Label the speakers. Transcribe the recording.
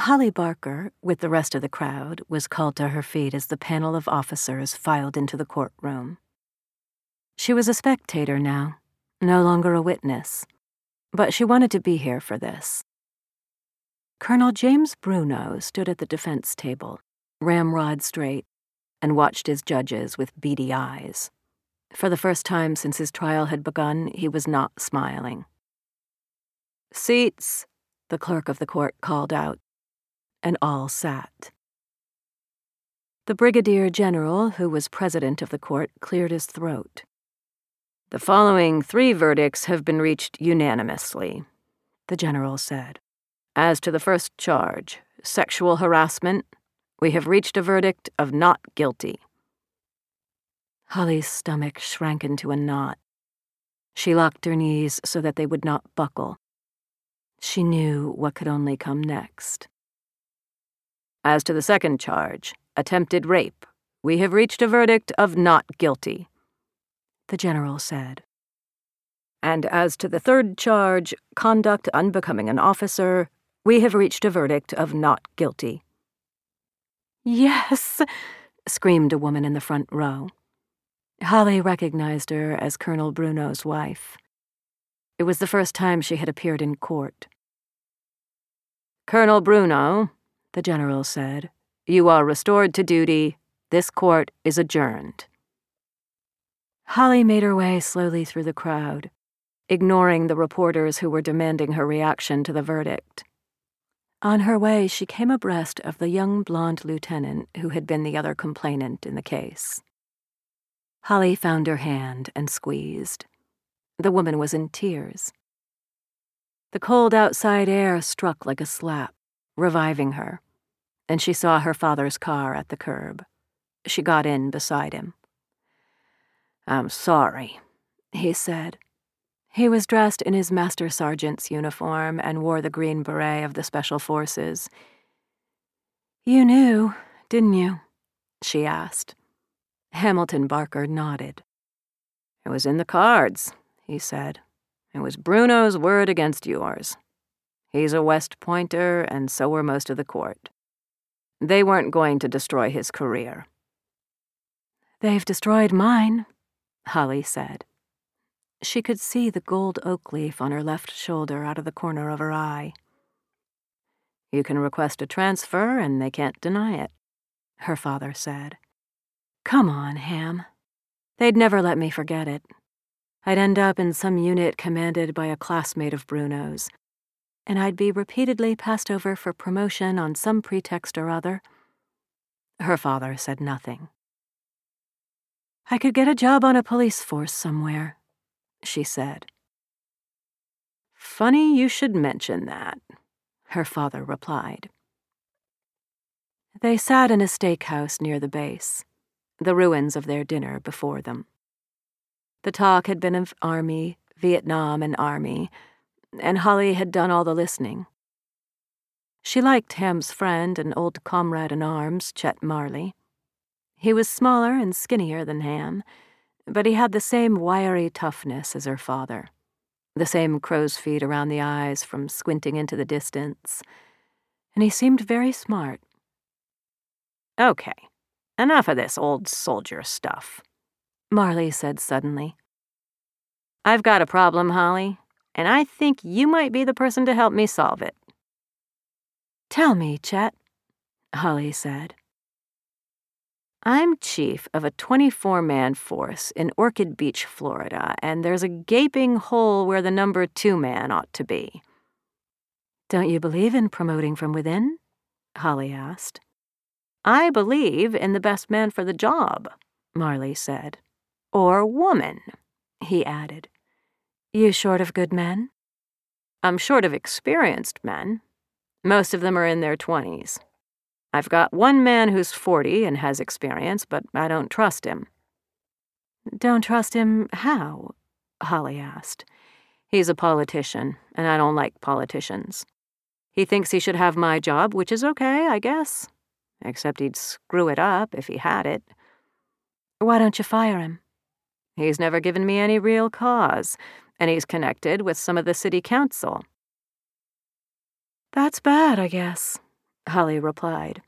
Speaker 1: Holly Barker, with the rest of the crowd, was called to her feet as the panel of officers filed into the courtroom. She was a spectator now, no longer a witness, but she wanted to be here for this. Colonel James Bruno stood at the defense table, ramrod straight, and watched his judges with beady eyes. For the first time since his trial had begun, he was not smiling. Seats, the clerk of the court called out, and all sat. The brigadier general, who was president of the court, cleared his throat. The following three verdicts have been reached unanimously, the general said. As to the first charge, sexual harassment, we have reached a verdict of not guilty. Holly's stomach shrank into a knot. She locked her knees so that they would not buckle. She knew what could only come next. As to the second charge, attempted rape, we have reached a verdict of not guilty, the general said. And as to the third charge, conduct unbecoming an officer, we have reached a verdict of not guilty. Yes, screamed a woman in the front row. Holly recognized her as Colonel Bruno's wife. It was the first time she had appeared in court. Colonel Bruno, the general said, you are restored to duty. This court is adjourned. Holly made her way slowly through the crowd, ignoring the reporters who were demanding her reaction to the verdict. On her way, she came abreast of the young blonde lieutenant who had been the other complainant in the case. Holly found her hand and squeezed. The woman was in tears. The cold outside air struck like a slap, reviving her, and she saw her father's car at the curb. She got in beside him. I'm sorry, he said. He was dressed in his master sergeant's uniform and wore the green beret of the Special Forces. You knew, didn't you? she asked. Hamilton Barker nodded. It was in the cards, he said. It was Bruno's word against yours. He's a West Pointer, and so were most of the court. They weren't going to destroy his career. They've destroyed mine, Holly said. She could see the gold oak leaf on her left shoulder out of the corner of her eye. You can request a transfer, and they can't deny it, her father said. Come on, Ham. They'd never let me forget it. I'd end up in some unit commanded by a classmate of Bruno's, and I'd be repeatedly passed over for promotion on some pretext or other. Her father said nothing. I could get a job on a police force somewhere, she said. Funny you should mention that, her father replied. They sat in a steakhouse near the base the ruins of their dinner before them. The talk had been of Army, Vietnam, and Army, and Holly had done all the listening. She liked Ham's friend and old comrade in arms, Chet Marley. He was smaller and skinnier than Ham, but he had the same wiry toughness as her father, the same crow's feet around the eyes from squinting into the distance, and he seemed very smart. Okay, Enough of this old soldier stuff, Marley said suddenly. I've got a problem, Holly, and I think you might be the person to help me solve it. Tell me, Chet, Holly said. I'm chief of a 24 man force in Orchid Beach, Florida, and there's a gaping hole where the number two man ought to be. Don't you believe in promoting from within? Holly asked. I believe in the best man for the job, Marley said. Or woman, he added. You short of good men? I'm short of experienced men. Most of them are in their twenties. I've got one man who's 40 and has experience, but I don't trust him. Don't trust him how? Holly asked. He's a politician, and I don't like politicians. He thinks he should have my job, which is okay, I guess except he'd screw it up if he had it. Why don't you fire him? He's never given me any real cause, and he's connected with some of the city council. That's bad, I guess, Holly replied.